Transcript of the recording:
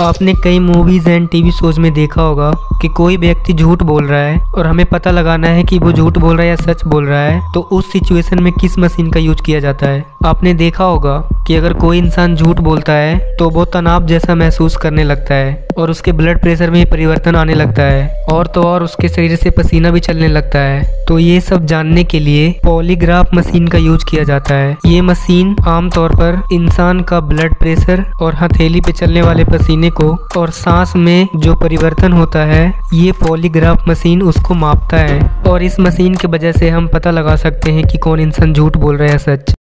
आपने कई movies and TV shows में देखा होगा कि कोई व्यक्ति झूठ बोल रहा है और हमें पता लगाना है कि वो झूठ बोल रहा है या सच बोल रहा है तो उस सिचुएशन में किस मशीन का यूज़ किया जाता है? आपने देखा होगा कि अगर कोई इंसान झूठ बोलता है तो वो तनाव जैसा महसूस करने लगता है, और उसके ब्लड प्रेशर में परिवर्तन आने लगता है, और तो और उसके शरीर से पसीना भी चलने लगता है। तो ये सब जानने के लिए पॉलीग्राफ मशीन का यूज़ किया जाता है। ये मशीन आमतौर पर इंसान का ब्लड प्रेशर और हथेली पे चलने वाले पसीने को और सांस में जो परिवर्तन होता है, ये पॉलीग्राफ मशीन उसको मापता है। और इस मशीन की वजह से हम पता लगा सकते हैं कि कौन इंसान झूठ बोल रहा है सच।